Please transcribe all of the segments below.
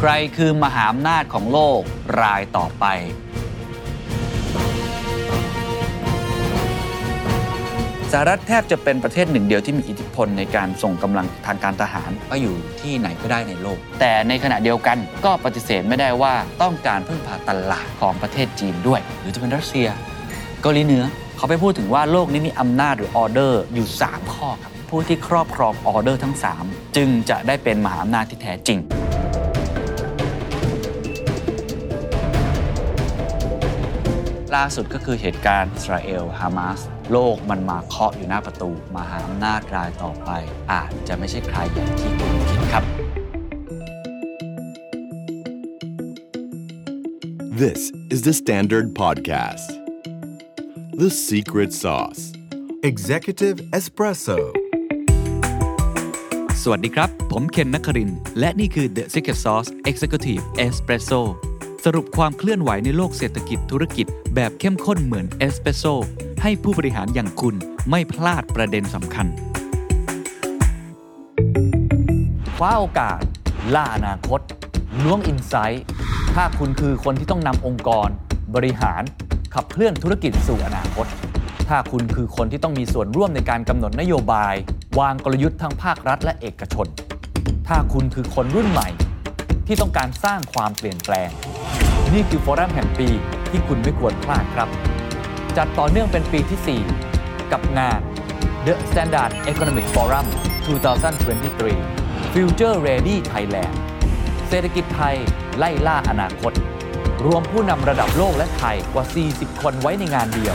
ใครคือมหาอำนาจของโลกรายต่อไป สหรัฐแทบจะเป็นประเทศหนึ่งเดียวที่มีอิทธิพลในการส่งกำลังทางการทหารไปอยู่ที่ไหนก็ได้ในโลก แต่ในขณะเดียวกันก็ปฏิเสธไม่ได้ว่าต้องการพึ่งพาตลาดของประเทศจีนด้วย หรือจะเป็นรัสเซียเกาหลีเหนือเขาไปพูดถึงว่าโลกนี้มีอำนาจหรือออเดอร์อยู่ 3 ข้อครับผู้ที่ครอบครองออเดอร์ทั้ง 3 จึงจะได้เป็นมหาอำนาจที่แท้จริง ล่าสุดก็คือเหตุการณ์อิสราเอลฮามาสโลกมันมาเคาะอยู่หน้าประตูมหาอำนาจรายต่อไป อาจจะไม่ใช่ใครอย่างที่คุณคิดครับ This is the Standard Podcast. The Secret Sauce. Executive Espresso สวัสดีครับ ผมเคนนักครินทร์และนี่คือ The Secret Sauce Executive Espresso สรุปความเคลื่อนไหวในโลกเศรษฐกิจธุรกิจ แบบเข้มข้นเหมือนเอสเปรสโซให้ผู้บริหารอย่างคุณไม่พลาดประเด็นสำคัญคว้าโอกาส ล่าอนาคต ล้วงอินไซต์ถ้าคุณคือคนที่ต้องนำองค์กร บริหาร ขับเคลื่อนธุรกิจสู่อนาคต ถ้าคุณคือคนที่ต้องมีส่วนร่วมในการกำหนดนโยบาย วางกลยุทธ์ทั้งภาครัฐและเอกชน ถ้าคุณคือคนรุ่นใหม่ ที่ต้องการสร้างความเปลี่ยนแปลง นี่คือฟอรัมแห่งปีที่คุณไม่ควรพลาดครับ จัดต่อเนื่องเป็นปีที่ 4 กับงาน The Standard Economic Forum 2023 Future Ready Thailand เศรษฐกิจไทยไล่ล่าอนาคต รวมผู้นำระดับโลกและไทยกว่า 40 คนไว้ในงานเดียว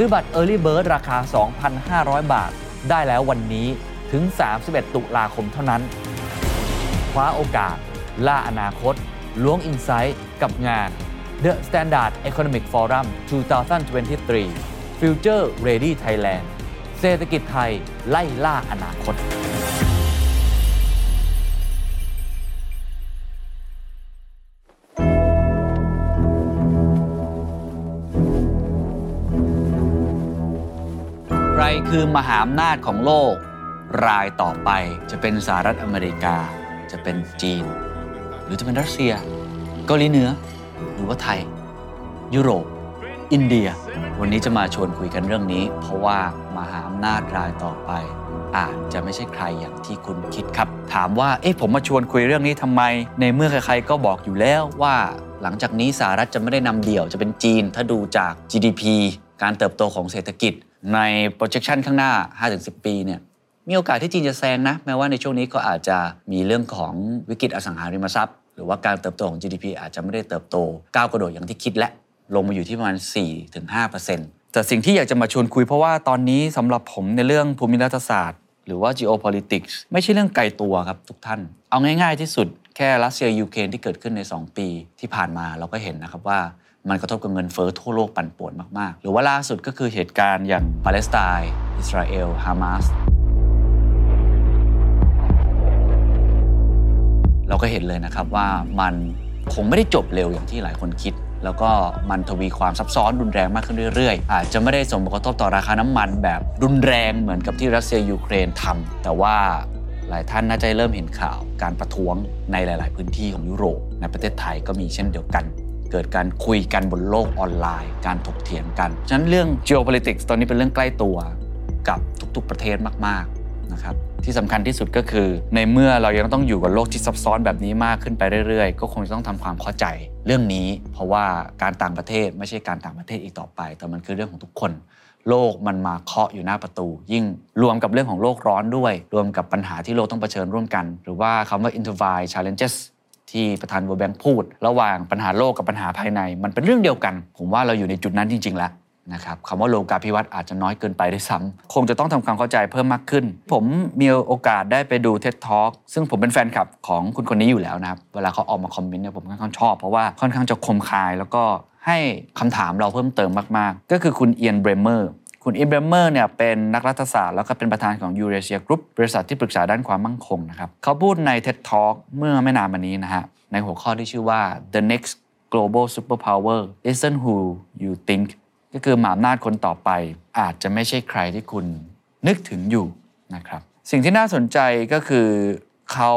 ซื้อบัตร Early Bird ราคา 2,500 บาท ได้แล้ววันนี้ถึง 31 ตุลาคมเท่านั้น คว้าโอกาส ล่าอนาคต ล้วง insight กับงาน The Standard Economic Forum 2023 Future Ready Thailand เศรษฐกิจไทยไล่ล่าอนาคต ครคือมหาอำนาจของโลก รายต่อไปจะเป็นสหรัฐอเมริกา จะเป็นจีน หรือจะเป็นรัสเซียเกาหลีเหนือ หรือว่าไทย ยุโรป อินเดีย วันนี้จะมาชวนคุยกันเรื่องนี้ เพราะว่ามหาอำนาจรายต่อไป อาจจะไม่ใช่ใครอย่างที่คุณคิดครับ ถามว่าเอ๊ะผมมาชวนคุยเรื่องนี้ทำไม ในเมื่อใครๆก็บอกอยู่แล้วว่า หลังจากนี้สหรัฐจะไม่ได้นำเดี่ยวจะเป็นจีน ถ้าดูจาก GDP การเติบโตของเศรษฐกิจ ใน projection ข้างหน้า 5-10 ปีเนี่ยมีโอกาสที่จีนจะแซงนะ แม้ว่าในช่วงนี้ก็อาจจะมีเรื่องของวิกฤตอสังหาริมทรัพย์ หรือว่าการเติบโตของ GDP อาจจะไม่ได้เติบโตก้าวกระโดดอย่างที่คิดและลงมาอยู่ที่ประมาณ 4-5%แต่สิ่งที่อยากจะมาชวนคุยเพราะว่าตอนนี้สำหรับผมในเรื่องภูมิรัฐศาสตร์ หรือว่า geopolitics ไม่ใช่เรื่องไกลตัวครับทุกท่าน เอาง่าย ๆที่สุดแค่รัสเซียยูเครนที่เกิดขึ้นใน 2 ปีที่ผ่านมาเราก็เห็นนะครับว่า มันกระทบกับเงินเฟ้อทั่วโลกปั่นป่วนมาก ๆ หรือว่าล่าสุดก็คือเหตุการณ์อย่างปาเลสไตน์อิสราเอลฮามาสเราก็เห็นเลยนะครับว่ามันคงไม่ได้จบเร็วอย่างที่หลายคนคิด แล้วก็มันทวีความซับซ้อนรุนแรงมากขึ้นเรื่อยๆ อาจจะไม่ได้ส่งผลกระทบต่อราคาน้ำมันแบบรุนแรงเหมือนกับที่รัสเซียยูเครนทำแต่ว่าหลายท่านน่าจะเริ่มเห็นข่าวการประท้วงในหลาย ๆ พื้นที่ของยุโรปในประเทศไทยก็มีเช่นเดียวกัน เกิดการคุยกันบนโลกออนไลน์ การถกเถียงกัน ฉะนั้นเรื่อง geopolitics ตอนนี้เป็นเรื่องใกล้ตัวกับทุกๆประเทศมากๆนะครับที่สำคัญที่สุดก็คือ ในเมื่อเรายังต้องอยู่กับโลกที่ซับซ้อนแบบนี้มากขึ้นไปเรื่อยๆ ก็คงจะต้องทำความเข้าใจเรื่องนี้ เพราะว่าการต่างประเทศไม่ใช่การต่างประเทศอีกต่อไป แต่มันคือเรื่องของทุกคน โลกมันมาเคาะอยู่หน้าประตู ยิ่งรวมกับเรื่องของโลกร้อนด้วย รวมกับปัญหาที่โลกต้องเผชิญร่วมกัน หรือว่าคำว่า intervie challenges ที่ประธาน World Bank พูด ระหว่างปัญหาโลกกับปัญหาภายใน มันเป็นเรื่องเดียวกัน ผมว่าเราอยู่ในจุดนั้นจริง ๆ แล้วนะครับคำว่าโลกาภิวัตน์อาจจะน้อยเกินไปด้วยซ้ำคงจะต้องทำความเข้าใจเพิ่มมากขึ้น ผมมีโอกาสได้ไปดู TED Talk ซึ่งผมเป็นแฟนคลับของคุณคนนี้อยู่แล้วนะครับ เวลาเขาออกมาคอมเมนต์เนี่ยผมค่อนข้างชอบ เพราะว่าค่อนข้างจะคมคายแล้วก็ให้คำถามเราเพิ่มเติมมาก ๆ ก็คือคุณเอียนเบรเมอร์ คุณอีเบรเมอร์เนี่ยเป็นนักรัฐศาสตร์แล้วก็เป็นประธานของ Eurasia Group บริษัทที่ปรึกษาด้านความมั่นคงนะครับเขาพูดใน TED Talk เมื่อไม่นานมานี้นะฮะในหัวข้อที่ชื่อว่า the next global superpower isn't who you think ก็คือหมาอำนาจคนต่อไป อาจจะไม่ใช่ใครที่คุณนึกถึงอยู่นะครับสิ่งที่น่าสนใจก็คือเขา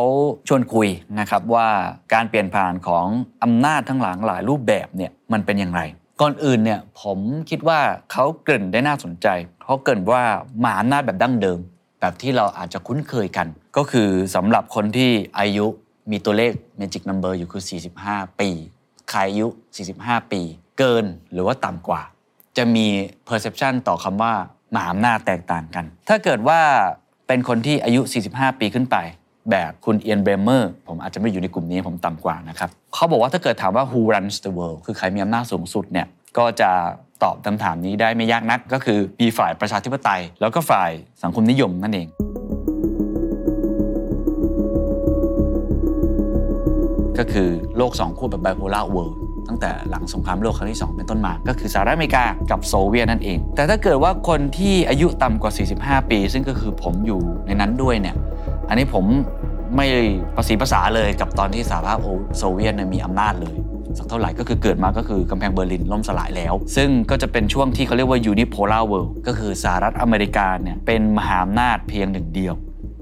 ชวนคุยนะครับว่าการเปลี่ยนผ่านของอำนาจทั้งหลายหลายรูปแบบเนี่ยมันเป็นอย่างไร ก่อนอื่นเนี่ยผมคิดว่าเขาเกริ่นได้น่าสนใจเขาเกริ่นว่าหมาอำนาจแบบดั้งเดิม แบบที่เราอาจจะคุ้นเคยกัน ก็คือสำหรับคนที่อายุมีตัวเลข magic number อยู่คือ 45 ปี ใครอายุ 45 ปี เกินหรือว่าต่ำกว่า จะมี perception ต่อคำว่าหมาอำนาจแตกต่างกัน ถ้าเกิดว่าเป็นคนที่อายุ 45 ปีขึ้นไป แบบคุณเอียนเบรเมอร์ผมอาจจะไม่อยู่ในกลุ่มนี้ผมต่ำกว่านะครับเขาบอกว่าถ้าเกิดถามว่า who runs the world คือใครมีอำนาจสูงสุดเนี่ยก็จะตอบคำถามนี้ได้ไม่ยากนัก ก็คือมีฝ่ายประชาธิปไตย แล้วก็ฝ่ายสังคมนิยมนั่นเอง ก็คือโลกสองขั้วแบบ bipolar world ตั้งแต่หลังสงครามโลกครั้งที่ 2 เป็นต้นมา ก็คือสหรัฐอเมริกากับโซเวียตนั่นเอง แต่ถ้าเกิดว่าคนที่อายุต่ำกว่า 45 ปี ซึ่งก็คือผมอยู่ในนั้นด้วยเนี่ย อันนี้ผมไม่ประสีประสาเลยกับตอนที่สหภาพโซเวียตมีอำนาจเลยสักเท่าไหร่ก็คือเกิดมาก็คือกำแพงเบอร์ลินล่มสลายแล้ว ซึ่งก็จะเป็นช่วงที่เขาเรียกว่า unipolar world ก็คือสหรัฐอเมริกาเนี่ยเป็นมหาอำนาจเพียงหนึ่งเดียว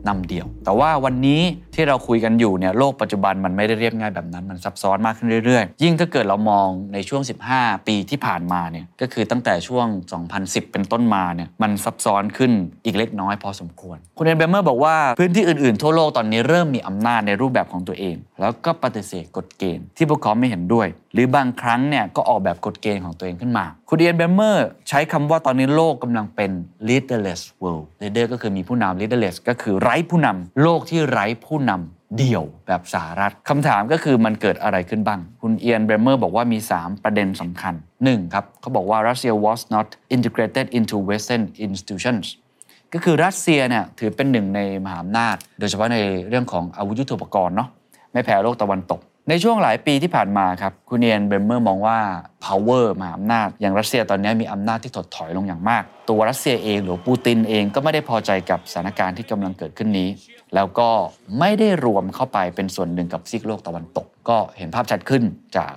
นำเดียว แต่ว่าวันนี้ที่เราคุยกันอยู่เนี่ยโลกปัจจุบันมันไม่ได้เรียบง่ายแบบนั้น มันซับซ้อนมากขึ้นเรื่อยๆ ยิ่งถ้าเกิดเรามองในช่วง 15 ปีที่ผ่านมาเนี่ยก็คือตั้งแต่ช่วง 2010 เป็นต้นมาเนี่ยมันซับซ้อนขึ้นอีกเล็กน้อยพอสมควร คุณ Ian Bremmer บอกว่าพื้นที่อื่นๆ ทั่วโลกตอนนี้เริ่มมีอำนาจในรูปแบบของตัวเอง แล้วก็ปฏิเสธกฎเกณฑ์ที่พวกเขาไม่เห็นด้วย หรือบางครั้งเนี่ยก็ออกแบบกฎเกณฑ์ของตัวเองขึ้นมา คุณ Ian Bremmer ใช้คำว่าตอนนี้โลกกำลังเป็น leaderless world leader ก็คือมีผู้นำ leaderless ก็คือไร้ผู้นำโลกที่ไร้ผู้นำเดี่ยวแบบสหรัฐคำถามก็คือมันเกิดอะไรขึ้นบ้าง คุณ Ian Bremmer บอกว่ามี 3 ประเด็นสำคัญ 1. ครับเขาบอกว่า Russia was not integrated into Western institutions ก็คือรัสเซียเนี่ยถือเป็นหนึ่งในมหาอำนาจ โดยเฉพาะในเรื่องของอาวุธยุทโธปกรณ์เนาะไม่แพ้โลกตะวันตก ในช่วงหลายปีที่ผ่านมาครับคุณ Ian Bremmer มองว่า power มหาอำนาจอย่างรัสเซียตอนนี้มีอำนาจที่ถดถอยลงอย่างมาก ตัวรัสเซียเองหรือปูตินเองก็ไม่ได้พอใจกับสถานการณ์ที่กำลังเกิดขึ้นนี้ แล้วก็ไม่ได้รวมเข้าไปเป็นส่วนหนึ่งกับซีกโลกตะวันตก ก็เห็นภาพชัดขึ้นจาก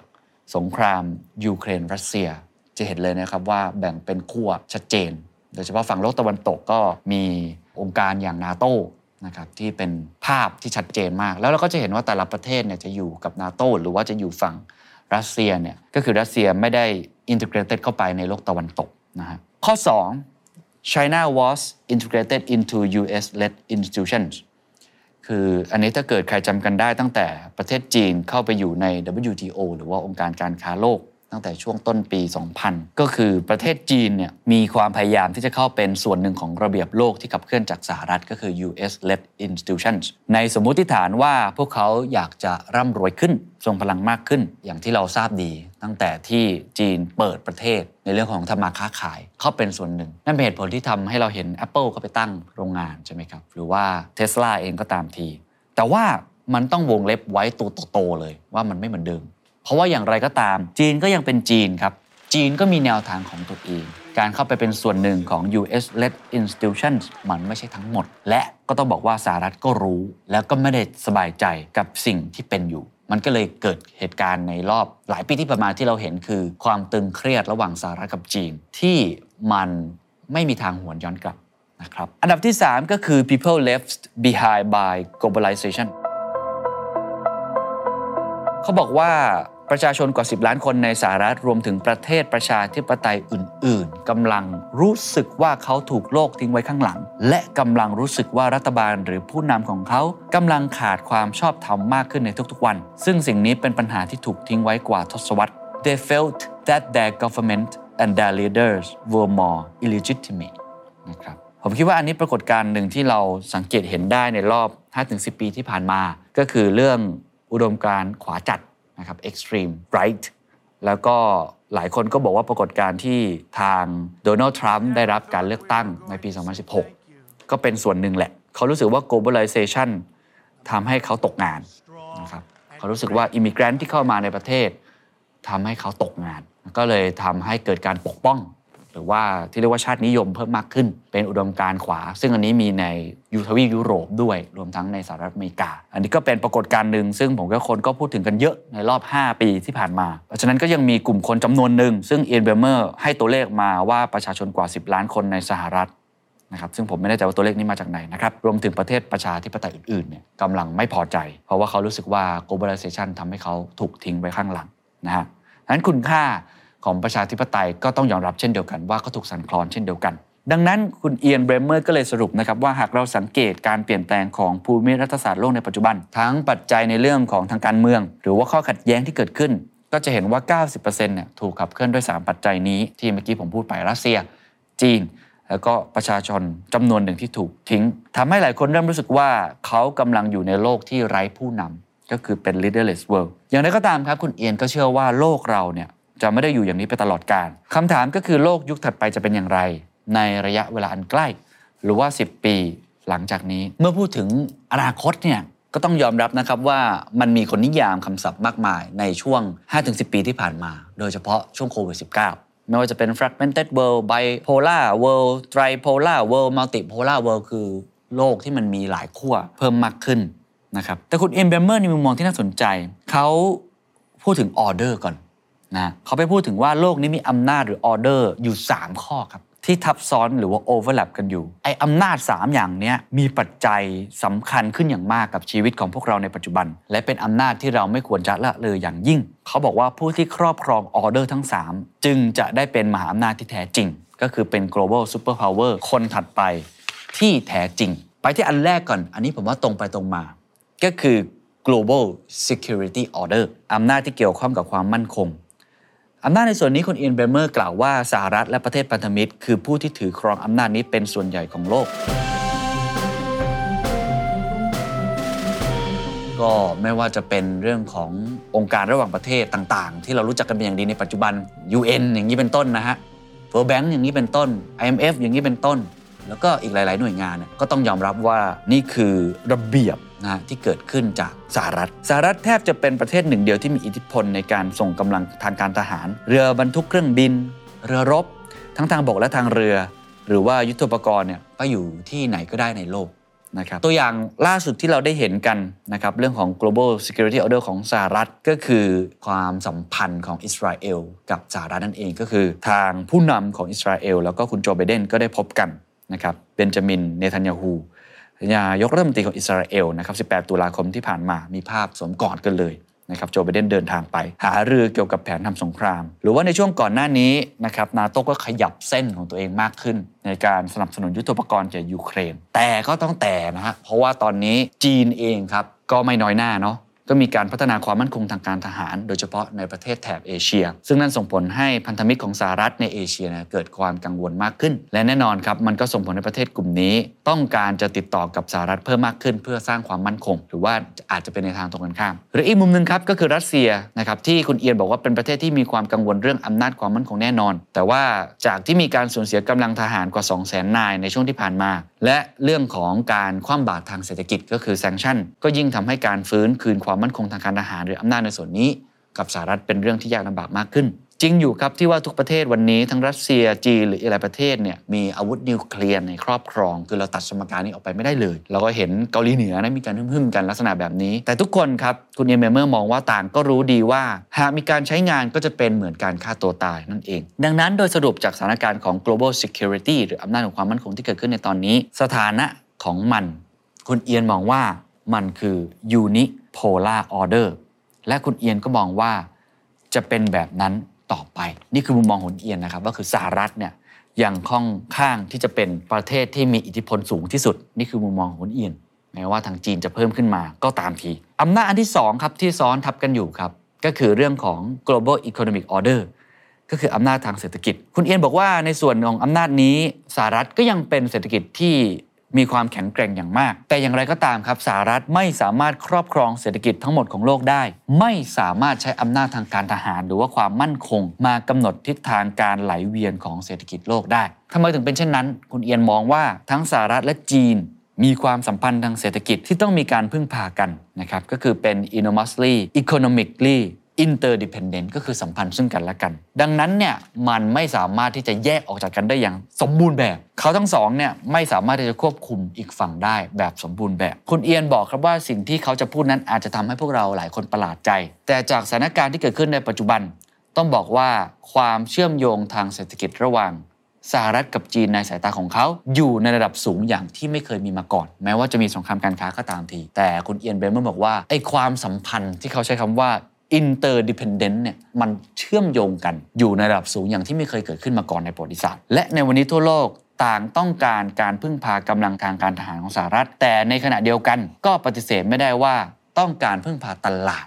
สงครามยูเครนรัสเซีย จะเห็นเลยนะครับว่าแบ่งเป็นขั้วชัดเจน โดยเฉพาะฝั่งโลกตะวันตกก็มีองค์การอย่างนาโต นะครับที่เป็นภาพที่ชัดเจนมาก แล้วเราก็จะเห็นว่าแต่ละประเทศเนี่ยจะอยู่กับนาโตหรือว่าจะอยู่ฝั่งรัสเซียเนี่ยก็คือรัสเซียไม่ได้อินทิเกรตเข้าไปในโลกตะวันตกนะฮะข้อ 2 China was integrated into US-led institutions คืออันนี้ถ้าเกิดใครจำกันได้ตั้งแต่ประเทศจีนเข้าไปอยู่ใน WTO หรือว่าองค์การการค้าโลก ตั้งแต่ช่วงต้นปี 2000 ก็คือประเทศจีนเนี่ยมีความพยายามที่จะเข้าเป็นส่วนหนึ่งของระเบียบโลกที่ขับเคลื่อนจากสหรัฐก็คือ US-led institutions ในสมมุติฐานว่าพวกเขาอยากจะร่ำรวยขึ้น ทรงพลังมากขึ้น อย่างที่เราทราบดี ตั้งแต่ที่จีนเปิดประเทศในเรื่องของธรรมาค้าขายเข้าเป็นส่วนหนึ่ง นั่นเป็นเหตุผลที่ทำให้เราเห็น Apple เข้าไปตั้งโรงงานใช่ไหมครับหรือว่า Tesla เองก็ตามที แต่ว่ามันต้องวงเล็บไว้ตัวโตๆเลยว่ามันไม่เหมือนเดิม เพราะว่าอย่างไรก็ตาม จีนก็ยังเป็นจีนครับ จีนก็มีแนวทางของตัวเอง การเข้าไปเป็นส่วนหนึ่งของ US-led institutions มันไม่ใช่ทั้งหมด และก็ต้องบอกว่าสหรัฐก็รู้ แล้วก็ไม่ได้สบายใจกับสิ่งที่เป็นอยู่มันก็เลยเกิดเหตุการณ์ในรอบหลายปีที่ผ่านมาที่เราเห็นคือ ความตึงเครียดระหว่างสหรัฐกับจีน ที่มันไม่มีทางหวนย้อนกลับนะครับ อันดับที่ 3 ก็คือ people left behind by globalization เขาบอกว่าประชาชนกว่า 10 ล้านคนในสหรัฐรวมถึงประเทศประชาธิปไตยอื่น ๆ กำลังรู้สึกว่าเขาถูกโลกทิ้งไว้ข้างหลัง และกำลังรู้สึกว่ารัฐบาลหรือผู้นำของเขากำลังขาดความชอบธรรมมากขึ้นในทุกๆวัน ซึ่งสิ่งนี้เป็นปัญหาที่ถูกทิ้งไว้กว่าทศวรรษ They felt that their government and their leaders were more illegitimate นะครับผมคิดว่าอันนี้ปรากฏการณ์หนึ่งที่เราสังเกตเห็นได้ในรอบ 5-10 ปีที่ผ่านมา ก็คือเรื่อง อุดมการขวาจัดนะครับ extreme right แล้วก็หลายคนก็บอกว่าปรากฏการณ์ที่ทางโดนัลด์ทรัมป์ได้รับการเลือกตั้งในปี 2016 ก็เป็นส่วนหนึ่งแหละ เขารู้สึกว่า globalization ทำให้เขาตกงานนะครับเขารู้สึกว่า immigrant ที่เข้ามาในประเทศทำให้เขาตกงาน ก็เลยทำให้เกิดการปกป้อง หรือว่าที่เรียกว่าชาตินิยมเพิ่มมากขึ้น เป็นอุดมการณ์ขวา ซึ่งอันนี้มีในทวีปยุโรปด้วย รวมทั้งในสหรัฐอเมริกา อันนี้ก็เป็นปรากฏการณ์หนึ่งซึ่งผมกับคนก็พูดถึงกันเยอะในรอบ 5 ปีที่ผ่านมา เพราะฉะนั้นก็ยังมีกลุ่มคนจำนวนหนึ่ง ซึ่งเอียนเบรเมอร์ให้ตัวเลขมาว่าประชาชนกว่า 10 ล้านคนในสหรัฐนะครับซึ่งผมไม่แน่ใจว่าตัวเลขนี้มาจากไหนนะครับรวมถึงประเทศประชาธิปไตยอื่นๆเนี่ยกำลังไม่พอใจ เพราะว่าเขารู้สึกว่า globalization ทำให้เขาถูกทิ้งไว้ข้างหลังนะฮะงนั้นคุณค่า ของประชาธิปไตยก็ต้องยอมรับเช่นเดียวกันว่าก็ถูกสั่นคลอนเช่นเดียวกัน ดังนั้นคุณเอียนเบรเมอร์ก็เลยสรุปนะครับว่าหากเราสังเกตการเปลี่ยนแปลงของภูมิรัฐศาสตร์โลกในปัจจุบัน ทั้งปัจจัยในเรื่องของทางการเมือง หรือว่าข้อขัดแย้งที่เกิดขึ้น ก็จะเห็นว่า 90%เนี่ยถูกขับเคลื่อนด้วย 3 ปัจจัยนี้ที่เมื่อกี้ผมพูดไปรัสเซีย จีนแล้วก็ประชาชนจำนวนหนึ่งที่ถูกทิ้งทำให้หลายคนเริ่มรู้สึกว่าเขากำลังอยู่ในโลกที่ไร้ผู้นำก็คือเป็น leaderless world อย่างไรก็ตามครับ คุณเอียนก็เชื่อว่าโลกเราเนี่ย จะไม่ได้อยู่อย่างนี้ไปตลอดกาลคำถามก็คือโลกยุคถัดไปจะเป็นอย่างไร ในระยะเวลาอันใกล้ หรือว่า 10 ปีหลังจากนี้ เมื่อพูดถึงอนาคตเนี่ยก็ต้องยอมรับนะครับว่ามันมีคนนิยามคำศัพท์มากมายในช่วง 5-10 ปีที่ผ่านมา โดยเฉพาะช่วงโควิด -19 ไม่ว่าจะเป็น fragmented world bipolar world tripolar world multipolar world คือโลกที่มันมีหลายขั้วเพิ่มมากขึ้นนะครับ แต่คุณเอียนเบรเมอร์มีมุมมองที่น่าสนใจ เขาพูดถึงออเดอร์ก่อน นะเขาไปพูดถึงว่าโลกนี้มีอำนาจหรือออเดอร์อยู่ 3 ขั้วครับ ที่ทับซ้อนหรือว่า overlap กันอยู่ ไออำนาจ 3 อย่างเนี้ยมีปัจจัยสำคัญขึ้นอย่างมากกับชีวิตของพวกเราในปัจจุบัน และเป็นอำนาจที่เราไม่ควรจะละเลยอย่างยิ่ง เขาบอกว่าผู้ที่ครอบครองออเดอร์ทั้ง 3 จึงจะได้เป็นมหาอำนาจที่แท้จริง ก็คือเป็น global superpower คนถัดไปที่แท้จริง ไปที่อันแรกก่อน อันนี้ผมว่าตรงไปตรงมา ก็คือ global security order อำนาจที่เกี่ยวข้องกับความมั่นคง อำนาจในส่วนนี้คุณเอียนเบเมอร์กล่าวว่าสหรัฐและประเทศพันธมิตร คือผู้ที่ถือครองอำนาจนี้เป็นส่วนใหญ่ของโลก ก็ไม่ว่าจะเป็นเรื่องขององค์การระหว่างประเทศต่างๆ ที่เรารู้จักกันเป็นอย่างดีในปัจจุบัน UN อย่างนี้เป็นต้นนะฮะ World Bank อย่างนี้เป็นต้น IMF อย่างนี้เป็นต้น แล้วก็อีกหลาย ๆ หน่วยงานก็ต้องยอมรับว่านี่คือระเบียบ นะที่เกิดขึ้นจากสหรัฐสหรัฐแทบจะเป็นประเทศหนึ่งเดียวที่มีอิทธิพลในการส่งกำลังทางการทหาร เรือบรรทุกเครื่องบิน เรือรบ ทั้งทางบกและทางเรือ หรือว่ายุทธปกรณ์เนี่ยก็อยู่ที่ไหนก็ได้ในโลกนะครับตัวอย่างล่าสุดที่เราได้เห็นกันนะครับเรื่องของ global security order ของสหรัฐก็คือความสัมพันธ์ของอิสราเอลกับสหรัฐนั่นเองก็คือทางผู้นำของอิสราเอลแล้วก็คุณโจไบเดนก็ได้พบกันนะครับเบนจามินเนทันยาฮู นายกรัฐมนตรีของอิสราเอลนะครับ 18 ตุลาคมที่ผ่านมามีภาพสวมกอดกันเลยนะครับโจไบเดนเดินทางไป หารือเกี่ยวกับแผนทำสงคราม หรือว่าในช่วงก่อนหน้านี้นะครับนาโต้ก็ขยับเส้นของตัวเองมากขึ้น ในการสนับสนุนยุทโธปกรณ์แก่ยูเครน แต่ก็ต้องแต่นะฮะเพราะว่าตอนนี้จีนเองครับก็ไม่น้อยหน้าเนาะ ก็มีการพัฒนาความมั่นคงทางการทหาร โดยเฉพาะในประเทศแถบเอเชีย ซึ่งนั่นส่งผลให้พันธมิตรของสหรัฐในเอเชียเนี่ยเกิดความกังวลมากขึ้น และแน่นอนครับมันก็ส่งผลให้ประเทศกลุ่มนี้ ต้องการจะติดต่อกับสหรัฐเพิ่มมากขึ้น เพื่อสร้างความมั่นคง หรือว่าอาจจะเป็นในทางตรงกันข้าม หรืออีกมุมหนึ่งครับก็คือรัสเซียนะครับที่คุณเอียนบอกว่าเป็นประเทศที่มีความกังวลเรื่องอำนาจความมั่นคงแน่นอน แต่ว่าจากที่มีการสูญเสียกำลังทหารกว่า 200000 นายในช่วงที่ผ่านมา และเรื่องของการคว่ำบาตรทางเศรษฐกิจก็คือ sanction ก็ยิ่งทำให้การฟื้นคืนความมั่นคงทางการทหารหรืออำนาจในส่วนนี้ กับสหรัฐเป็นเรื่องที่ยากลำบากมากขึ้น จริงอยู่ครับที่ว่าทุกประเทศวันนี้ทั้งรัสเซียจีนหรืออีกหลายประเทศเนี่ยมีอาวุธนิวเคลียร์ในครอบครอง คือเราตัดสมการนี้ออกไปไม่ได้เลย เราก็เห็นเกาหลีเหนือนะมีการหึ่มๆกันลักษณะแบบนี้ แต่ทุกคนครับคุณเอียนเบรเมอร์มองว่าต่างก็รู้ดีว่า หากมีการใช้งานก็จะเป็นเหมือนการฆ่าตัวตายนั่นเอง ดังนั้นโดยสรุปจากสถานการณ์ของ global security หรืออำนาจของความมั่นคงที่เกิดขึ้นในตอนนี้ สถานะของมันคุณเอียนมองว่ามันคือ unipolar order และคุณเอียนก็มองว่าจะเป็นแบบนั้น ต่อไป นี่คือมุมมองของเอียนนะครับก็คือสหรัฐเนี่ยยังค่อนข้างที่จะเป็นประเทศที่มีอิทธิพลสูงที่สุด นี่คือมุมมองของเอียนแม้ว่าทางจีนจะเพิ่มขึ้นมาก็ตามทีอำนาจอันที่สองครับที่ซ้อนทับกันอยู่ครับก็คือเรื่องของ global economic order ก็คืออำนาจทางเศรษฐกิจ คุณเอียนบอกว่าในส่วนของอำนาจนี้สหรัฐก็ยังเป็นเศรษฐกิจที่ มีความแข็งแกร่งอย่างมาก แต่อย่างไรก็ตามครับสหรัฐไม่สามารถครอบครองเศรษฐกิจทั้งหมดของโลกได้ ไม่สามารถใช้อำนาจทางการทหาร หรือว่าความมั่นคง มากำหนดทิศทางการไหลเวียนของเศรษฐกิจโลกได้ทำไมถึงเป็นเช่นนั้น คุณเอียนมองว่าทั้งสหรัฐและจีนมีความสัมพันธ์ทางเศรษฐกิจที่ต้องมีการพึ่งพากันนะครับก็คือเป็น enormously economically interdependent ก็คือสัมพันธ์ซึ่งกันและกัน ดังนั้นเนี่ยมันไม่สามารถที่จะแยกออกจากกันได้อย่างสมบูรณ์แบบ เขาทั้งสองเนี่ยไม่สามารถที่จะควบคุมอีกฝั่งได้แบบสมบูรณ์แบบ คุณเอียนบอกครับว่าสิ่งที่เขาจะพูดนั้นอาจจะทำให้พวกเราหลายคนประหลาดใจ แต่จากสถานการณ์ที่เกิดขึ้นในปัจจุบัน ต้องบอกว่าความเชื่อมโยงทางเศรษฐกิจระหว่างสหรัฐกับจีนในสายตาของเขาอยู่ในระดับสูงอย่างที่ไม่เคยมีมาก่อน แม้ว่าจะมีสงครามการค้าก็ตามที แต่คุณเอียนเบรเมอร์บอกว่าไอ้ความสัมพันธ์ที่เขาใช้คำว่า interdependent เนี่ยมันเชื่อมโยงกันอยู่ในระดับสูงอย่างที่ไม่เคยเกิดขึ้นมาก่อนในประวัติศาสตร์และในวันนี้ทั่วโลกต่างต้องการการพึ่งพากำลังทางการทหารของสหรัฐ แต่ในขณะเดียวกันก็ปฏิเสธไม่ได้ว่าต้องการพึ่งพาตลาด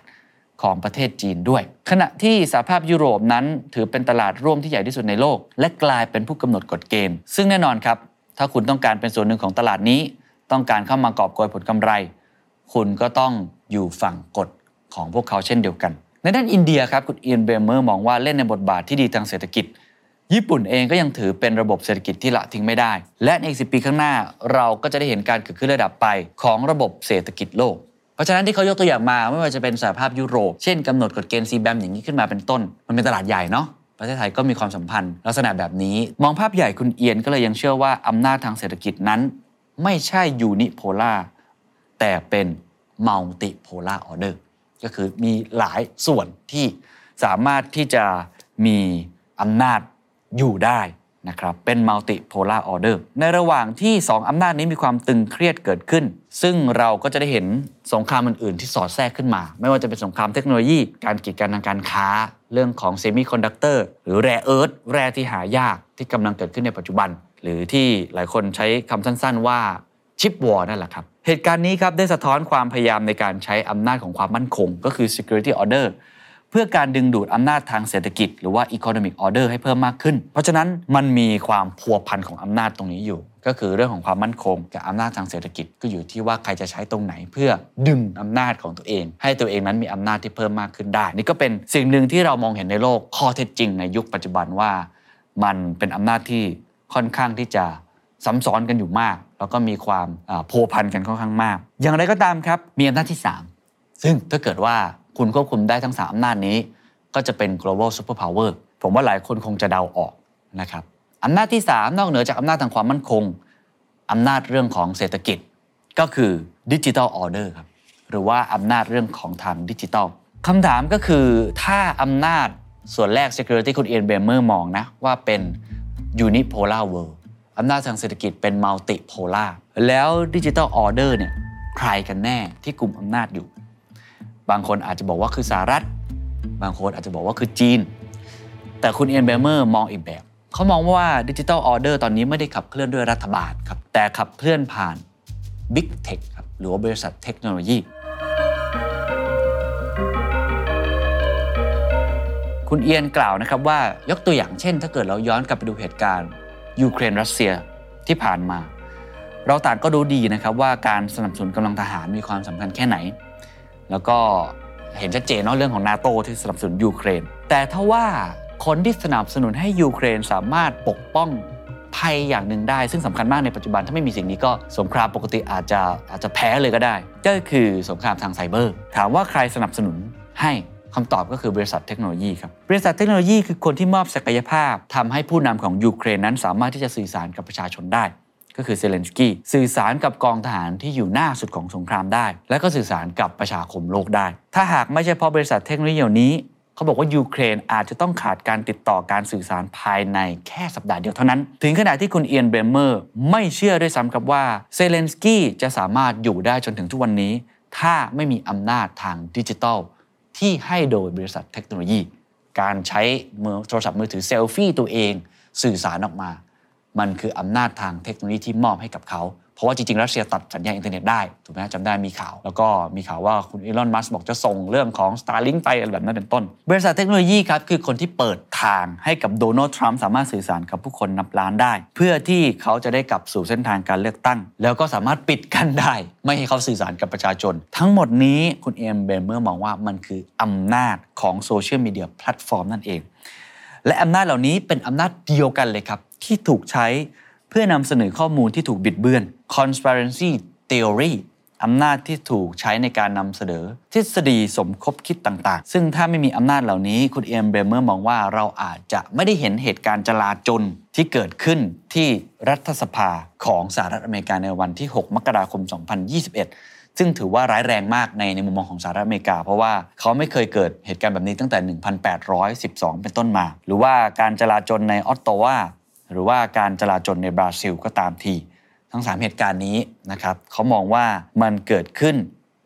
ของประเทศจีนด้วย ขณะที่สหภาพยุโรปนั้นถือเป็นตลาดร่วมที่ใหญ่ที่สุดในโลก และกลายเป็นผู้กำหนดกฎเกณฑ์ ซึ่งแน่นอนครับ ถ้าคุณต้องการเป็นส่วนหนึ่งของตลาดนี้ ต้องการเข้ามากอบโกยผลกำไร คุณก็ต้องอยู่ฝั่งกฎ ของพวกเขาเช่นเดียวกัน ในด้านอินเดียครับคุณเอียนเบรเมอร์มองว่าเล่นในบทบาทที่ดีทางเศรษฐกิจ ญี่ปุ่นเองก็ยังถือเป็นระบบเศรษฐกิจที่ละทิ้งไม่ได้ และในอีกสิบปีข้างหน้าเราก็จะได้เห็นการเกิดขึ้นระดับไปของระบบเศรษฐกิจโลก เพราะฉะนั้นที่เขายกตัวอย่างมาไม่ว่าจะเป็นสหภาพยุโรป เช่นกำหนดกฎเกณฑ์ CBAM อย่างนี้ขึ้นมาเป็นต้น มันเป็นตลาดใหญ่เนาะประเทศไทยก็มีความสัมพันธ์ลักษณะแบบนี้ มองภาพใหญ่คุณเอียนก็เลยยังเชื่อว่าอำนาจทางเศรษฐกิจนั้น ไม่ใช่ unipolar แต่เป็น multipolar order ก็คือมีหลายส่วนที่สามารถที่จะมีอำนาจอยู่ได้นะครับเป็น multipolar order ในระหว่างที่ 2 อำนาจนี้มีความตึงเครียดเกิดขึ้น ซึ่งเราก็จะได้เห็นสงครามอื่นๆ ที่สอดแทรกขึ้นมา ไม่ว่าจะเป็นสงครามเทคโนโลยี การกีดกันทางการค้า เรื่องของเซมิคอนดักเตอร์หรือ rare earth แร่ที่หายากที่กำลังเกิดขึ้นในปัจจุบัน หรือที่หลายคนใช้คำสั้นๆว่า chip war นั่นแหละครับ เหตุการณ์นี้ครับได้สะท้อนความพยายามในการใช้อำนาจของความมั่นคง ก็คือ security order เพื่อการดึงดูดอำนาจทางเศรษฐกิจ หรือว่า economic order ให้เพิ่มมากขึ้น เพราะฉะนั้นมันมีความพัวพันของอำนาจตรงนี้อยู่ ก็คือเรื่องของความมั่นคงกับอำนาจทางเศรษฐกิจก็อยู่ที่ว่าใครจะใช้ตรงไหน เพื่อดึงอำนาจของตัวเอง ให้ตัวเองนั้นมีอำนาจที่เพิ่มมากขึ้นได้ นี่ก็เป็นสิ่งหนึ่งที่เรามองเห็นในโลกข้อเท็จจริงในยุคปัจจุบันว่า มันเป็นอำนาจที่ค่อนข้างที่จะซ้ำซ้อนกันอยู่มากแล้วก็มีความอ่าพัวพันกันค่อนข้างมาก อย่างไรก็ตามครับมีอำนาจที่ 3 ซึ่งถ้าเกิดว่าคุณควบคุมได้ทั้ง 3อำนาจนี้ ก็จะเป็น global superpower ผมว่าหลายคนคงจะเดาออกนะครับอำนาจที่ 3 นอกเหนือจากอำนาจทางความมั่นคงอำนาจเรื่องของเศรษฐกิจ ก็คือดิจิ t a ลออเดอร์ครับหรือว่าอำนาจเรื่องของทางดิจิทัลคำถามก็คือถ้าอำนาจส่วนแรก security คุณเอียนเบรเมอร์มองนะว่าเป็น unipolar world อำนาจทางเศรษฐกิจเป็น multipolar แล้วดิจิ t a ลออเดอร์เนี่ยใครกันแน่ที่กลุ่มอำนาจอยู่ บางคนอาจจะบอกว่าคือสหรัฐ บางคนอาจจะบอกว่าคือจีน แต่คุณเอียนเบรเมอร์มองอีกแบบ เขามองว่าดิจิ t a ลออเดอร์ตอนนี้ไม่ได้ขับเคลื่อนด้วยรัฐบาลครับ แต่ขับเคลื่อนผ่าน Big Tech ครับหรือว่าบริษัทเทคโนโลยี คุณเอียนกล่าวนะครับว่ายกตัวอย่างเช่น ถ้าเกิดเราย้อนกลับไปดูเหตุการณ์ ยูเครนรัสเซียที่ผ่านมา เราต่างก็รู้ดีนะครับว่าการสนับสนุนกำลังทหารมีความสำคัญแค่ไหน แล้วก็เห็นชัดเจนเนาะเรื่องของนาโตที่สนับสนุนยูเครน แต่ถ้าว่าคนที่สนับสนุนให้ยูเครนสามารถปกป้องภัยอย่างหนึ่งได้ ซึ่งสำคัญมากในปัจจุบันถ้าไม่มีสิ่งนี้ก็สงครามปกติอาจจะอาจจะแพ้เลยก็ได้ ก็คือสงครามทางไซเบอร์ ถามว่าใครสนับสนุนให้ คำตอบก็คือบริษัทเทคโนโลยีครับบริษัทเทคโนโลยีคือคนที่มอบศักยภาพทำให้ผู้นำของยูเครนนั้นสามารถที่จะสื่อสารกับประชาชนได้ ก็คือเซเลนสกี้สื่อสารกับกองทหารที่อยู่หน้าสุดของสงครามได้ และก็สื่อสารกับประชาคมโลกได้ ถ้าหากไม่ใช่เพราะบริษัทเทคโนโลยีเหล่านี้เขาบอกว่ายูเครนอาจจะต้องขาดการติดต่อการสื่อสารภายในแค่สัปดาห์เดียวเท่านั้น ถึงขนาดที่คุณเอียนเบรเมอร์ไม่เชื่อด้วยซ้ำครับว่าเซเลนสกี้จะสามารถอยู่ได้จนถึงทุกวันนี้ ถ้าไม่มีอำนาจทางดิจิทัล ที่ให้โดยบริษัทเทคโนโลยี การใช้มือโทรศัพท์มือถือเซลฟี่ตัวเอง สื่อสารออกมา มันคืออำนาจทางเทคโนโลยีที่มอบให้กับเขา เพราะว่าจริงๆรัสเซียตัดสัญญาณอินเทอร์เน็ตได้ถูกไหมจำได้มีข่าว แล้วก็มีข่าวว่าคุณอีลอนมัสก์บอกจะส่งเรื่องของ Starlink ไปอะไรแบบนั้นเป็นต้น บริษัทเทคโนโลยีครับคือคนที่เปิดทางให้กับโดนัลด์ทรัมป์สามารถสื่อสารกับผู้คนนับล้านได้ เพื่อที่เขาจะได้กลับสู่เส้นทางการเลือกตั้ง แล้วก็สามารถปิดกั้นได้ ไม่ให้เขาสื่อสารกับประชาชน ทั้งหมดนี้คุณเอียนเบรเมอร์มองว่ามันคืออำนาจของ social media platform นั่นเองและอำนาจเหล่านี้เป็นอำนาจเดียวกันเลยครับ ที่ถูกใช้ เพื่อนำเสนอข้อมูลที่ถูกบิดเบือน conspiracy theory อำนาจที่ถูกใช้ในการนำเสนอ ทฤษฎีสมคบคิดต่างๆ ซึ่งถ้าไม่มีอำนาจเหล่านี้ คุณเอ็มเบรเมอร์มองว่าเราอาจจะไม่ได้เห็นเหตุการณ์จลาจลที่เกิดขึ้นที่รัฐสภาของสหรัฐอเมริกาในวันที่ 6 มกราคม 2021 ซึ่งถือว่าร้ายแรงมากในในมุมมองของสหรัฐอเมริกา เพราะว่าเขาไม่เคยเกิดเหตุการณ์แบบนี้ตั้งแต่ 1812 เป็นต้นมา หรือว่าการจลาจลในออตโตวา หรือว่าการจลาจลในบราซิลก็ตามทีทั้ง 3 เหตุการณ์นี้นะครับเขามองว่ามันเกิดขึ้น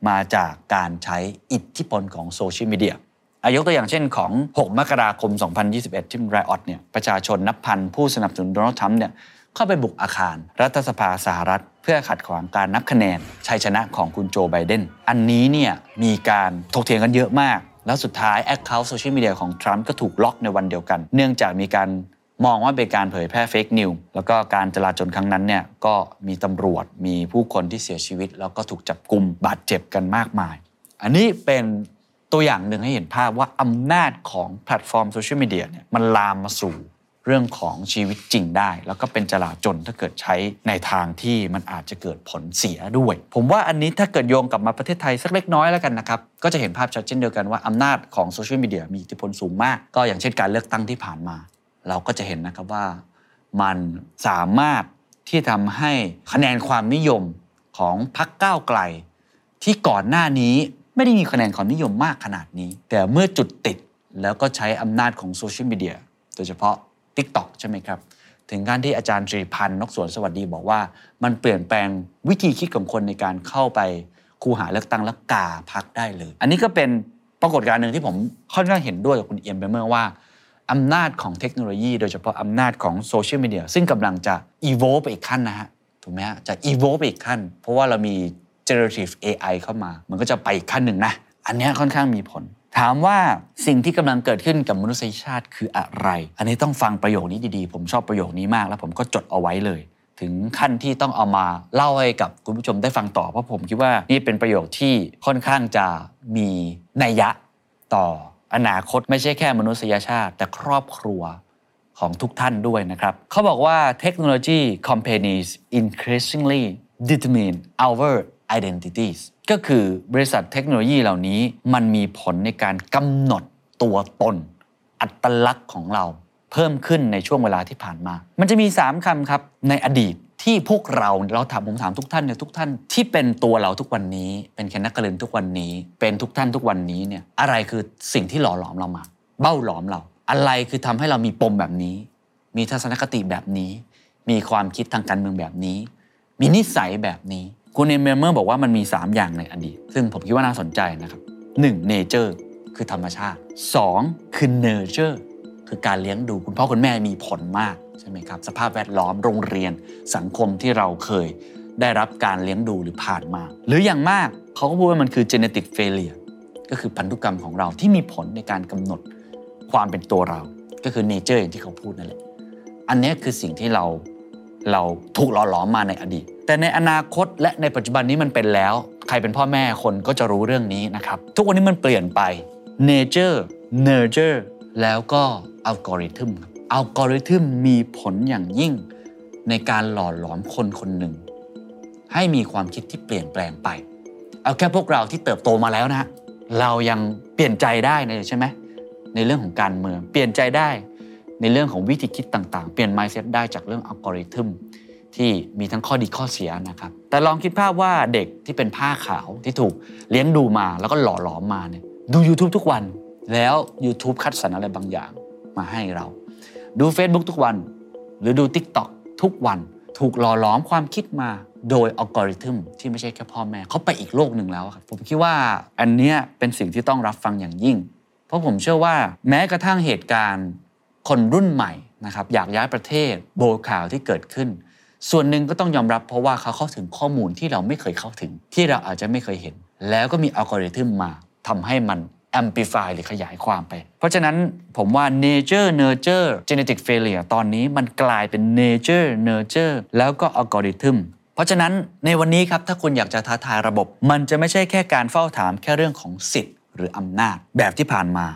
มาจากการใช้อิทธิพลของโซเชียลมีเดียอายกตัวอย่างเช่นของ 6 มกราคม 2021 ที่ไรออตเนี่ยประชาชนนับพันผู้สนับสนุนโดนัลด์ทรัมป์เนี่ยเข้าไปบุกอาคาร รัฐสภาสหรัฐ เพื่อขัดขวางการนับคะแนนชัยชนะของคุณโจไบเดนอันนี้เนี่ยมีการถกเถียงกันเยอะมาก แล้วสุดท้าย account โซเชียลมีเดียของทรัมป์ก็ถูกล็อกในวันเดียวกัน เนื่องจากมีการ มองว่าเป็นการเผยแพร่ fake news แล้วก็การจลาจลครั้งนั้นเนี่ยก็มีตำรวจมีผู้คนที่เสียชีวิต แล้วก็ถูกจับกลุ่มบาดเจ็บกันมากมาย อันนี้เป็นตัวอย่างหนึ่งให้เห็นภาพว่าอำนาจของแพลตฟอร์มโซเชียลมีเดียเนี่ยมันลามมาสู่เรื่องของชีวิตจริงได้ แล้วก็เป็นจลาจลถ้าเกิดใช้ในทางที่มันอาจจะเกิดผลเสียด้วย ผมว่าอันนี้ถ้าเกิดโยงกลับมาประเทศไทยสักเล็กน้อยแล้วกันนะครับ ก็จะเห็นภาพชัดเช่นเดียวกันว่าอำนาจของโซเชียลมีเดียมีอิทธิพลสูงมาก ก็อย่างเช่นการเลือกตั้งที่ผ่านมา เราก็จะเห็นนะครับว่ามันสามารถที่ทำให้คะแนนความนิยมของพรรคก้าวไกล ที่ก่อนหน้านี้ไม่ได้มีคะแนนความนิยมมากขนาดนี้ แต่เมื่อจุดติดแล้วก็ใช้อำนาจของโซเชียลมีเดียโดยเฉพาะ TikTok ใช่ไหมครับ ถึงการที่อาจารย์ตรีพันธ์นกสวนสวัสดีบอกว่า มันเปลี่ยนแปลงวิธีคิดของคนในการเข้าไปคูหาเลือกตั้งและกาพักได้เลย อันนี้ก็เป็นปรากฏการณ์หนึ่งที่ผมค่อนข้างเห็นด้วยกับคุณเอียมเบเมอร์ว่า อำนาจของเทคโนโลยี โดยเฉพาะอำนาจของโซเชียลมีเดียซึ่งกำลังจะ evolve ไปอีกขั้นนะฮะถูกไหมฮะจะ evolve ไปอีกขั้น เพราะว่าเรามี generative AI เข้ามา มันก็จะไปอีกขั้นหนึ่งนะ อันนี้ค่อนข้างมีผล ถามว่าสิ่งที่กำลังเกิดขึ้นกับมนุษยชาติคืออะไร อันนี้ต้องฟังประโยคนี้ดีๆ ผมชอบประโยคนี้มาก แล้วผมก็จดเอาไว้เลย ถึงขั้นที่ต้องเอามาเล่าให้กับคุณผู้ชมได้ฟังต่อ เพราะผมคิดว่านี่เป็นประโยคที่ค่อนข้างจะมีนัยยะต่อ อนาคตไม่ใช่แค่มนุษยชาติ แต่ครอบครัวของทุกท่านด้วยนะครับ เขาบอกว่า technology companies increasingly determine our identities ก็คือบริษัทเทคโนโลยีเหล่านี้มันมีผลในการกำหนดตัวตน อัตลักษณ์ของเราเพิ่มขึ้นในช่วงเวลาที่ผ่านมา มันจะมี 3คำครับในอดีต ที่พวกเราเราถามผมถามทุกท่านเนี่ยทุกท่านที่เป็นตัวเราทุกวันนี้ เป็นแคนนักกระเรียนทุกวันนี้ เป็นทุกท่านทุกวันนี้เนี่ยอะไรคือสิ่งที่หล่อหลอมเรามา เบ้าหลอมเรา อะไรคือทำให้เรามีปมแบบนี้ มีทัศนคติแบบนี้ มีความคิดทางการเมืองแบบนี้ มีนิสัยแบบนี้คุณเอมเมอร์บอกว่ามันมี 3 อย่างในอดีต ซึ่งผมคิดว่าน่าสนใจนะครับ 1. nature คือธรรมชาติ 2. คือ nurture คือการเลี้ยงดูคุณพ่อคุณแม่มีผลมากใช่ไหมครับสภาพแวดล้อมโรงเรียนสังคมที่เราเคยได้รับการเลี้ยงดูหรือผ่านมา หรืออย่างมากเขาก็พูดว่ามันคือ genetic failure ก็คือพันธุกรรมของเราที่มีผลในการกำหนดความเป็นตัวเรา ก็คือ nature อย่างที่เขาพูดนั่นแหละอันนี้คือสิ่งที่เราเราถูกหล่อหลอมมาในอดีต แต่ในอนาคตและในปัจจุบันนี้มันเป็นแล้ว ใครเป็นพ่อแม่คนก็จะรู้เรื่องนี้นะครับ ทุกวันนี้มันเปลี่ยนไป nature nurture แล้วก็ อัลกอริทึมครับอัลกอริทึมมีผลอย่างยิ่งในการหล่อหลอมคนคนหนึ่ง ให้มีความคิดที่เปลี่ยนแปลงไป เอาแค่พวกเราที่เติบโตมาแล้วนะฮะเรายังเปลี่ยนใจได้นะใช่ไหมในเรื่องของการเมือง เปลี่ยนใจได้ในเรื่องของวิธีคิดต่างๆ เปลี่ยน mindset ได้จากเรื่องอัลกอริทึมที่มีทั้งข้อดีข้อเสียนะครับ แต่ลองคิดภาพว่าเด็กที่เป็นผ้าขาวที่ถูกเลี้ยงดูมาแล้วก็หล่อหลอมมาเนี่ยดู YouTube ทุกวันแล้ว YouTube คัดสรรอะไรบางอย่าง มาให้เรา ดู Facebook ทุกวัน หรือดู TikTok ทุกวันถูกหล่อหลอมความคิดมาโดยอัลกอริทึมที่ไม่ใช่แค่พ่อแม่เขาไปอีกโลกหนึ่งแล้วครับผมคิดว่าอันเนี้ยเป็นสิ่งที่ต้องรับฟังอย่างยิ่ง เพราะผมเชื่อว่าแม้กระทั่งเหตุการณ์คนรุ่นใหม่นะครับอยากย้ายประเทศโบข่าวที่เกิดขึ้น ส่วนหนึ่งก็ต้องยอมรับเพราะว่าเขาเข้าถึงข้อมูลที่เราไม่เคยเข้าถึง ที่เราอาจจะไม่เคยเห็น แล้วก็มีอัลกอริทึมมาทำให้มัน amplify หรือขยายความไป เพราะฉะนั้นผมว่า nature nurture genetic failure ตอนนี้มันกลายเป็น nature nurture แล้วก็อัลกอริทึมเพราะฉะนั้นในวันนี้ครับถ้าคุณอยากจะท้าทายระบบ มันจะไม่ใช่แค่การเฝ้าถามแค่เรื่องของสิทธิ์ หรืออำนาจแบบที่ผ่านมา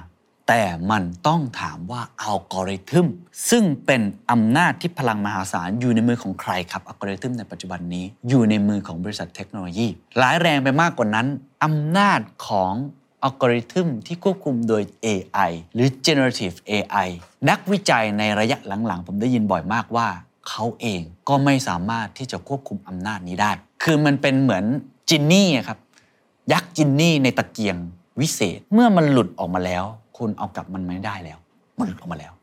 แต่มันต้องถามว่าอัลกอริทึมซึ่งเป็นอำนาจที่พลังมหาศาลอยู่ในมือของใครครับอัลกอริทึมในปัจจุบันนี้ อยู่ในมือของบริษัทเทคโนโลยีร้ายแรงไปมากกว่านั้นอำนาจของ อัลกอริทึมที่ควบคุมโดย AI หรือ generative AI นักวิจัยในระยะหลังๆ ผมได้ยินบ่อยมากว่า เขาเองก็ไม่สามารถที่จะควบคุมอำนาจนี้ได้ คือมันเป็นเหมือนจินนี่ครับ ยักษ์จินนี่ในตะเกียงวิเศษ เมื่อมันหลุดออกมาแล้ว คุณเอากลับมันไม่ได้แล้ว มันหลุดออกมาแล้ว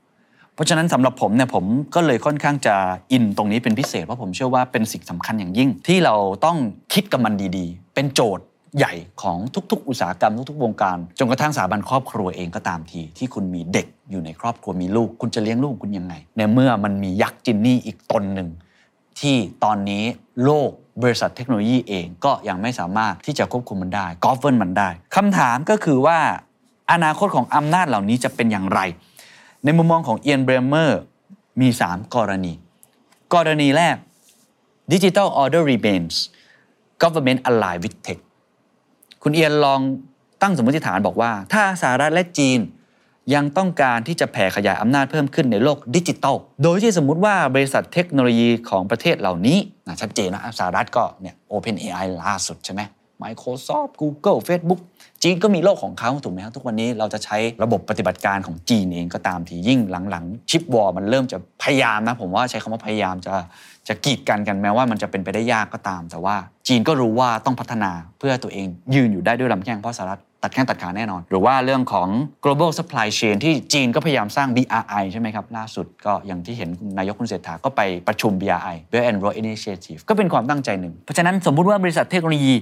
เพราะฉะนั้นสำหรับผมเนี่ยผมก็เลยค่อนข้างจะอินตรงนี้เป็นพิเศษเพราะผมเชื่อว่าเป็นสิ่งสำคัญอย่างยิ่งที่เราต้องคิดกับมันดีๆ เป็นโจทย์ ใหญ่ของทุก ๆ อุตสาหกรรมทุกๆ วงการ จนกระทั่งสถาบันครอบครัวเองก็ตามที ที่คุณมีเด็กอยู่ในครอบครัวมีลูก คุณจะเลี้ยงลูกคุณยังไง ในเมื่อมันมียักษ์จินนี่อีกตนหนึ่ง ที่ตอนนี้โลกบริษัทเทคโนโลยีเองก็ยังไม่สามารถที่จะควบคุมมันได้กอ v เ r n มันได้คำถามก็คือว่าอนาคตของอำนาจเหล่านี้จะเป็นอย่างไร ในมุมมองของเอียนเบรเมอร์มี 3 กรณี กรณีแรก Digital Order Remains Government Aligned with Tech คุณเอียนลองตั้งสมมติฐานบอกว่า ถ้าสหรัฐและจีนยังต้องการที่จะแผ่ขยายอำนาจเพิ่มขึ้นในโลกดิจิทัลโดยที่สมมุติว่าบริษัทเทคโนโลยีของประเทศเหล่านี้นะชัดเจนนะสหรัฐก็เนี่ย Open AI ล่าสุดใช่ไหม Microsoft Google Facebook จีนก็มีโลกของเขาถูกไหมครับทุกวันนี้เราจะใช้ระบบปฏิบัติการของจีนเองก็ตามทียิ่งหลังๆ ชิปวอร์มันเริ่มจะพยายามนะ ผมว่าใช้คำว่าพยายามจะจะกีดกันกันแม้ว่ามันจะเป็นไปได้ยากก็ตาม แต่ว่าจีนก็รู้ว่าต้องพัฒนาเพื่อตัวเองยืนอยู่ได้ด้วยลำแข้งเพราะสหรัฐตัดแข้งตัดขาแน่นอน หรือว่าเรื่องของ global supply chain ที่จีนก็พยายามสร้าง BRI ใช่ไหมครับ ล่าสุดก็อย่างที่เห็นนายกคุณเศรษฐาก็ไปประชุม BRI Belt and Road Initiative ก็เป็นความตั้งใจหนึ่ง เพราะฉะนั้นสมมุติว่าบริษัทเทคโนโลยี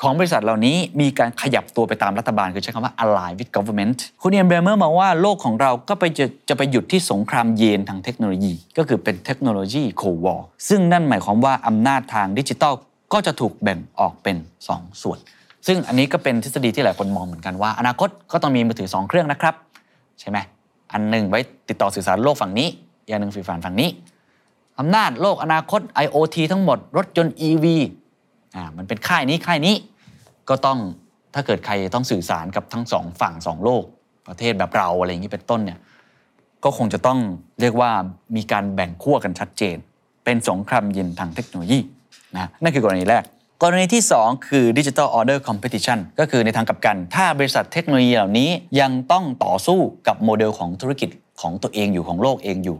ของบริษัทเหล่านี้มีการขยับตัวไปตามรัฐบาล คือใช้คำว่า align with government คุณเอียนเบรเมอร์มองว่าโลกของเราก็ไปจะจะไปหยุดที่สงครามเย็นทางเทคโนโลยี ก็คือเป็น technology cold war ซึ่งนั่นหมายความว่าอำนาจทางดิจิทัลก็จะถูกแบ่งออกเป็น 2 ส่วน ซึ่งอันนี้ก็เป็นทฤษฎีที่หลายคนมองเหมือนกันว่า อนาคตก็ต้องมีมือถือ 2 เครื่องนะครับ ใช่ไหมอันหนึ่งไว้ติดต่อสื่อสารโลกฝั่งนี้อีกอันหนึ่งสื่อสารฝั่งนี้อำนาจโลกอนาคต IoT ทั้งหมดรถยนต์ EV อ่ามันเป็นค่ายนี้ค่ายนี้ก็ต้องถ้าเกิดใครต้องสื่อสารกับทั้งสองฝั่งสองโลก ประเทศแบบเราอะไรอย่างนี้เป็นต้นเนี่ยก็คงจะต้องเรียกว่ามีการแบ่งขั้วกันชัดเจน เป็นสงครามเย็นทางเทคโนโลยีนะนั่นคือกรณีแรก กรณีที่ 2 คือ Digital Order Competition ก็คือในทางกลับกัน ถ้าบริษัทเทคโนโลยีเหล่านี้ยังต้องต่อสู้กับโมเดลของธุรกิจของตัวเองอยู่ของโลกเองอยู่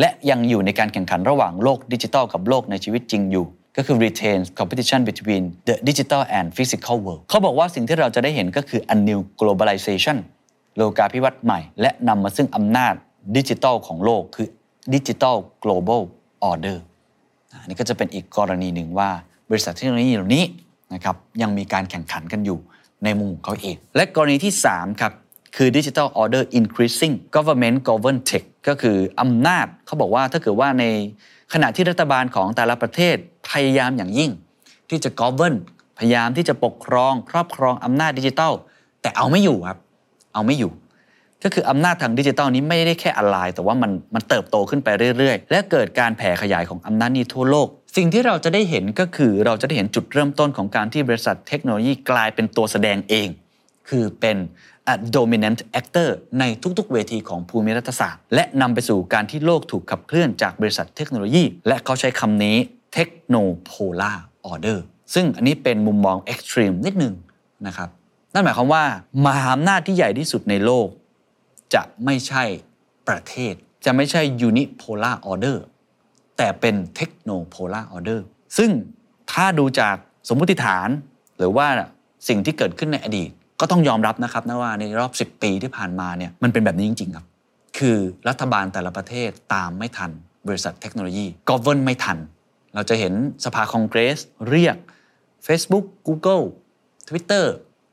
และยังอยู่ในการแข่งขันระหว่างโลกดิจิทัลกับโลกในชีวิตจริงอยู่ ก็คือ retain competition between the digital and physical world เขาบอกว่าสิ่งที่เราจะได้เห็นก็คือ a new globalization โลกาภิวัตน์ใหม่ และนำมาซึ่งอำนาจดิจิทัลของโลกคือ digital global order อันนี้ก็จะเป็นอีกกรณีหนึ่งว่า บริษัทเทคโนโลยีเหล่านี้นะครับยังมีการแข่งขันกันอยู่ในมุมของเขาเอง และกรณีที่ 3 ครับ คือ Digital Order Increasing Government Govern Tech ก็คืออำนาจเขาบอกว่าถ้าเกิดว่าในขณะที่รัฐบาลของแต่ละประเทศ พยายามอย่างยิ่ง ที่จะ govern พยายามที่จะปกครอง ครอบครองอำนาจดิจิทัล แต่เอาไม่อยู่ครับ เอาไม่อยู่ ก็คืออำนาจทางดิจิทัลนี้ไม่ได้แค่ออนไลน์แต่ว่ามันมันเติบโตขึ้นไปเรื่อยๆ และเกิดการแผ่ขยายของอำนาจนี้ทั่วโลก สิ่งที่เราจะได้เห็นก็คือเราจะได้เห็นจุดเริ่มต้นของการที่บริษัทเทคโนโลยีกลายเป็นตัวแสดงเอง คือเป็น a dominant actor ในทุกๆ เวทีของภูมิรัฐศาสตร์ และนำไปสู่การที่โลกถูกขับเคลื่อนจากบริษัทเทคโนโลยี และเขาใช้คำนี้ technopolar order ซึ่งอันนี้เป็นมุมมอง extreme นิดนึงนะครับนั่นหมายความว่ามหาอำนาจที่ใหญ่ที่สุดในโลก จะไม่ใช่ประเทศ จะไม่ใช่ unipolar order แต่เป็น technopolar order ซึ่งถ้าดูจากสมมติฐานหรือว่าสิ่งที่เกิดขึ้นในอดีต ก็ต้องยอมรับนะครับนะว่าในรอบ 10 ปีที่ผ่านมาเนี่ยมันเป็นแบบนี้จริง ๆ ครับ คือรัฐบาลแต่ละประเทศตามไม่ทัน บริษัทเทคโนโลยี govern ไม่ทัน เราจะเห็นสภาคองเกรสเรียก Facebook Google Twitter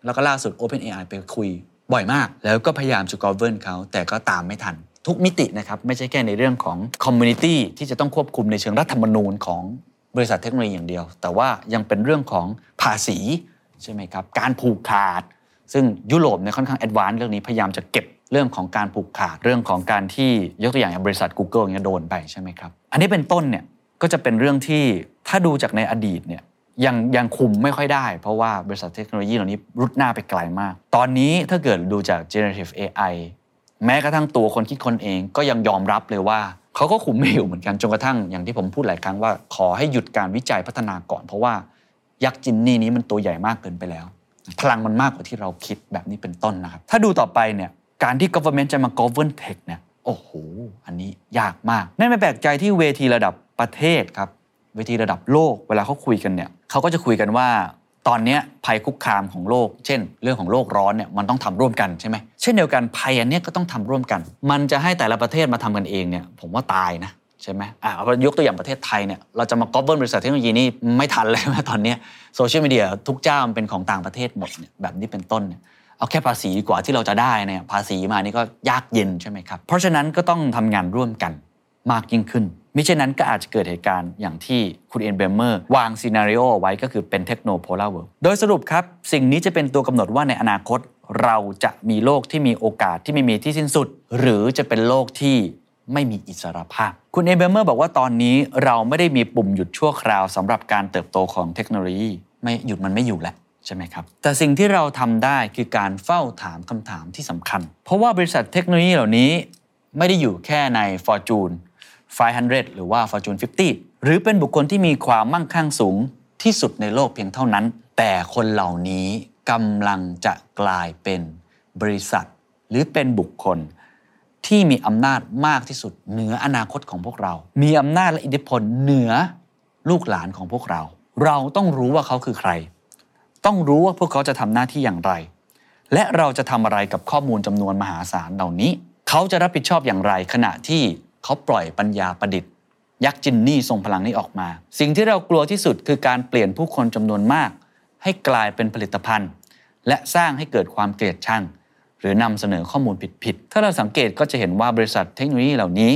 แล้วก็ล่าสุด OpenAI ไปคุยบ่อยมาก แล้วก็พยายามจะ govern เขา แต่ก็ตามไม่ทัน ทุกมิตินะครับ ไม่ใช่แค่ในเรื่องของ community ที่จะต้องควบคุมในเชิงรัฐธรรมนูญของบริษัทเทคโนโลยีอย่างเดียว แต่ว่ายังเป็นเรื่องของภาษีใช่ไหมครับ การผูกขาด ซึ่งยุโรปเนี่ยค่อนข้าง advance เรื่องนี้พยายามจะเก็บเรื่องของการผูกขาดเรื่องของการที่ยกตัวอย่างอย่างบริษัท Google เงี้ยโดนไปใช่ไหมครับ อันนี้เป็นต้นเนี่ย ก็จะเป็นเรื่องที่ถ้าดูจากในอดีตเนี่ยยังยังคุมไม่ค่อยได้ เพราะว่าบริษัทเทคโนโลยีเหล่านี้รุดหน้าไปไกลมาก ตอนนี้ถ้าเกิดดูจาก generative AI แม้กระทั่งตัวคนคิดคนเองก็ยังยอมรับเลยว่าเขาก็คุมไม่อยู่เหมือนกันจนกระทั่งอย่างที่ผมพูดหลายครั้งว่า ขอให้หยุดการวิจัยพัฒนาก่อน เพราะว่ายักษ์จินนี่นี้มันตัวใหญ่มากเกินไปแล้ว พลังมันมากกว่าที่เราคิดแบบนี้เป็นต้นนะครับ ถ้าดูต่อไปเนี่ยการที่ government จะมา govern tech เนี่ยโอ้โห อันนี้ยากมาก นั่นไม่แปลกใจที่เวทีระดับ ประเทศครับเวทีระดับโลกเวลาเขาคุยกันเนี่ยเขาก็จะคุยกันว่า ตอนนี้ภัยคุกคามของโลก เช่น เรื่องของโลกร้อนเนี่ยมันต้องทำร่วมกันใช่ไหมเช่นเดียวกันภัยอันนี้ก็ต้องทำร่วมกัน มันจะให้แต่ละประเทศมาทำกันเองเนี่ยผมว่าตายนะใช่ไหมอะเอายกตัวอย่างประเทศไทยเนี่ยเราจะมา govern บริษัทเทคโนโลยีนี่ไม่ทันเลยนะตอนนี้โซเชียลมีเดียทุกเจ้ามันเป็นของต่างประเทศหมดเนี่ยแบบนี้เป็นต้นเนี่ยเอาแค่ภาษีดีกว่าที่เราจะได้เนี่ยภาษีมานี่ก็ยากเย็นใช่ไหมครับ เพราะฉะนั้นก็ต้องทำงานร่วมกัน มากยิ่งขึ้นมิฉะนั้นก็อาจจะเกิดเหตุการณ์อย่างที่คุณเอียนเบรเมอร์วาง scenario ไว้ก็คือเป็น technopolar world โดยสรุปครับ สิ่งนี้จะเป็นตัวกำหนดว่าในอนาคต เราจะมีโลกที่มีโอกาสที่ไม่มีที่สิ้นสุด หรือจะเป็นโลกที่ไม่มีอิสรภาพ คุณเอียนเบรเมอร์บอกว่าตอนนี้เราไม่ได้มีปุ่มหยุดชั่วคราวสำหรับการเติบโตของเทคโนโลยีไม่หยุดมันไม่อยู่แล้วใช่ไหมครับ แต่สิ่งที่เราทำได้คือการเฝ้าถามคำถามที่สำคัญ เพราะว่าบริษัทเทคโนโลยีเหล่านี้ไม่ได้อยู่แค่ใน Fortune 500 หรือว่า Fortune 50 หรือเป็นบุคคลที่มีความมั่งคั่งสูงที่สุดในโลกเพียงเท่านั้น แต่คนเหล่านี้กำลังจะกลายเป็นบริษัท หรือเป็นบุคคลที่มีอำนาจมากที่สุด เหนืออนาคตของพวกเรา มีอำนาจและอิทธิพลเหนือลูกหลานของพวกเรา เราต้องรู้ว่าเขาคือใคร ต้องรู้ว่าพวกเขาจะทำหน้าที่อย่างไร และเราจะทำอะไรกับข้อมูลจำนวนมหาศาลเหล่านี้ เขาจะรับผิดชอบอย่างไรขณะที่ เขาปล่อยปัญญาประดิษฐ์ ยักษ์จินนี่ทรงพลังนี้ออกมา สิ่งที่เรากลัวที่สุดคือการเปลี่ยนผู้คนจำนวนมาก ให้กลายเป็นผลิตภัณฑ์ และสร้างให้เกิดความเกลียดชังหรือนำเสนอข้อมูลผิดๆ ถ้าเราสังเกตก็จะเห็นว่าบริษัทเทคโนโลยีเหล่านี้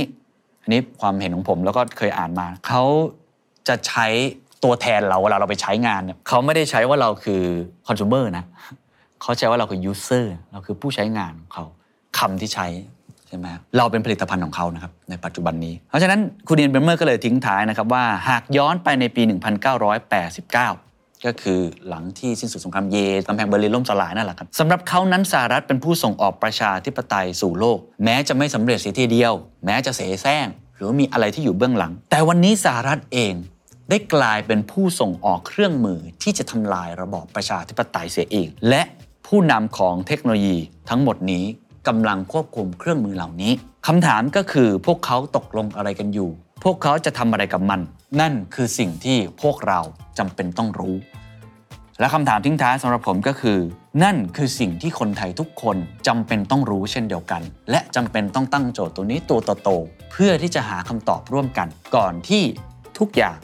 อันนี้ความเห็นของผมแล้วก็เคยอ่านมา เขาจะใช้ตัวแทนเราเวลาเราไปใช้งานเนี่ยเขาไม่ได้ใช้ว่าเราคือคอน sumer นะเขาใช้ว่าเราคือ user เราคือผู้ใช้งานของเขาคำที่ใช้ ใช่ไหมเราเป็นผลิตภัณฑ์ของเขานะครับในปัจจุบันนี้ เพราะฉะนั้นคุณเดียนเบรเมอร์ก็เลยทิ้งท้ายนะครับว่าหากย้อนไปในปี 1989ก็คือหลังที่สิ้นสุดสงครามเยลกำแพงเบอร์ลินล่มสลายนั่นแหละครับสำหรับเขานั้นสหรัฐเป็นผู้ส่งออกประชาธิปไตยสู่โลก แม้จะไม่สำเร็จเสียทีเดียว แม้จะเสแสร้ง หรือมีอะไรที่อยู่เบื้องหลัง แต่วันนี้สหรัฐเองได้กลายเป็นผู้ส่งออกเครื่องมือที่จะทำลายระบอบประชาธิปไตยเสียเอง และผู้นำของเทคโนโลยีทั้งหมดนี้ กำลังควบคุมเครื่องมือเหล่านี้คำถามก็คือพวกเขาตกลงอะไรกันอยู่ พวกเขาจะทำอะไรกับมัน นั่นคือสิ่งที่พวกเราจำเป็นต้องรู้ และคำถามทิ้งท้ายสำหรับผมก็คือ นั่นคือสิ่งที่คนไทยทุกคนจำเป็นต้องรู้เช่นเดียวกัน และจำเป็นต้องตั้งโจทย์ตัวนี้ตัวโตๆเพื่อที่จะหาคำตอบร่วมกัน ก่อนที่ทุกอย่าง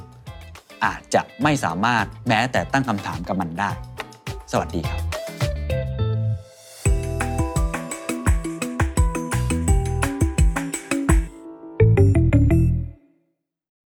อาจจะไม่สามารถแม้แต่ตั้งคำถามกับมันได้ สวัสดีครับ